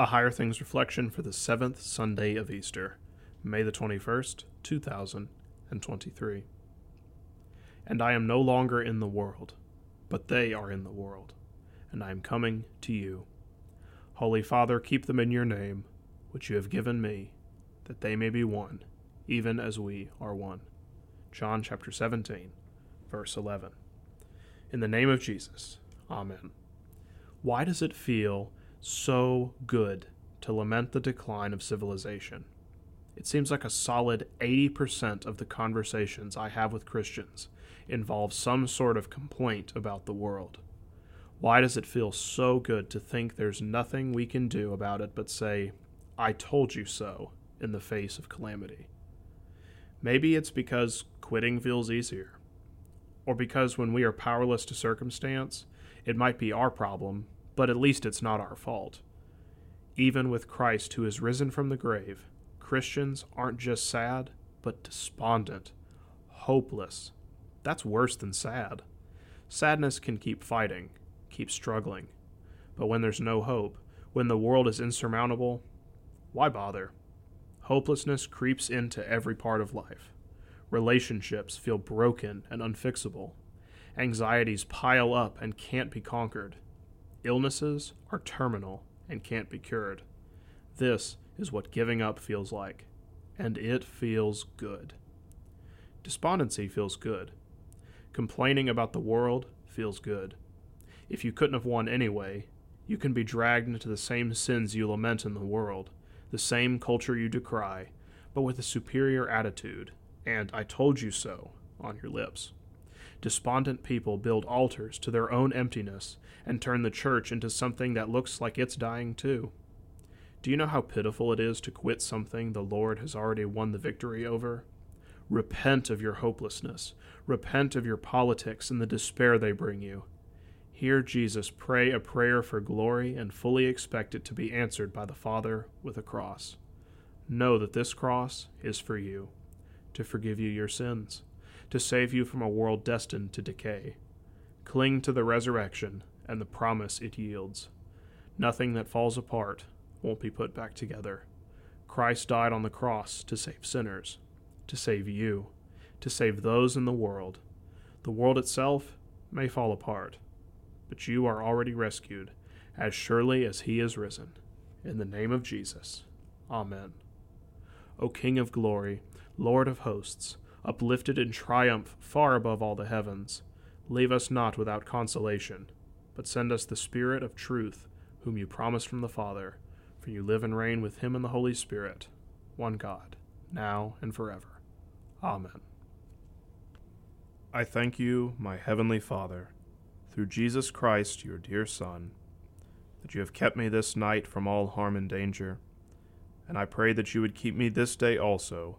A Higher Things reflection for the seventh Sunday of Easter, May the 21st, 2023. And I am no longer in the world, but they are in the world, and I am coming to you. Holy Father, keep them in your name, which you have given me, that they may be one, even as we are one. John chapter 17, verse 11. In the name of Jesus, Amen. Why does it feel so good to lament the decline of civilization. It seems like a solid 80% of the conversations I have with Christians involve some sort of complaint about the world. Why does it feel so good to think there's nothing we can do about it but say, I told you so, in the face of calamity? Maybe it's because quitting feels easier. Or because when we are powerless to circumstance, it might be our problem but at least it's not our fault. Even with Christ who is risen from the grave, Christians aren't just sad, but despondent, hopeless. That's worse than sad. Sadness can keep fighting, keep struggling. But when there's no hope, when the world is insurmountable, why bother? Hopelessness creeps into every part of life. Relationships feel broken and unfixable. Anxieties pile up and can't be conquered illnesses are terminal and can't be cured. This is what giving up feels like, and it feels good. Despondency feels good. Complaining about the world feels good. If you couldn't have won anyway, you can be dragged into the same sins you lament in the world, the same culture you decry, but with a superior attitude, and I told you so on your lips. Despondent people build altars to their own emptiness and turn the church into something that looks like it's dying too. Do you know how pitiful it is to quit something the Lord has already won the victory over? Repent of your hopelessness. Repent of your politics and the despair they bring you. Hear Jesus pray a prayer for glory and fully expect it to be answered by the Father with a cross. Know that this cross is for you, to forgive you your sins to save you from a world destined to decay. Cling to the resurrection and the promise it yields. Nothing that falls apart won't be put back together. Christ died on the cross to save sinners, to save you, to save those in the world. The world itself may fall apart, but you are already rescued, as surely as He is risen. In the name of Jesus. Amen. O King of glory, Lord of hosts, uplifted in triumph far above all the heavens. Leave us not without consolation, but send us the Spirit of truth, whom you promised from the Father, for you live and reign with him in the Holy Spirit, one God, now and forever. Amen. I thank you, my heavenly Father, through Jesus Christ, your dear Son, that you have kept me this night from all harm and danger, and I pray that you would keep me this day also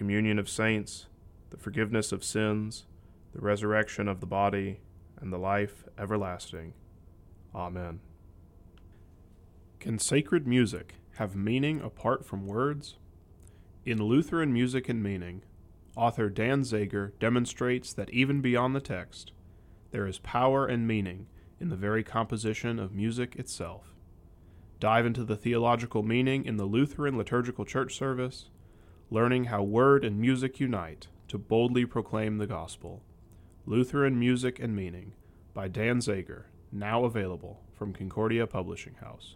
communion of saints, the forgiveness of sins, the resurrection of the body, and the life everlasting. Amen. Can sacred music have meaning apart from words? In Lutheran Music and Meaning, author Dan Zager demonstrates that even beyond the text, there is power and meaning in the very composition of music itself. Dive into the theological meaning in the Lutheran liturgical church service, learning how word and music unite to boldly proclaim the gospel. Lutheran Music and Meaning by Dan Zager, now available from Concordia Publishing House.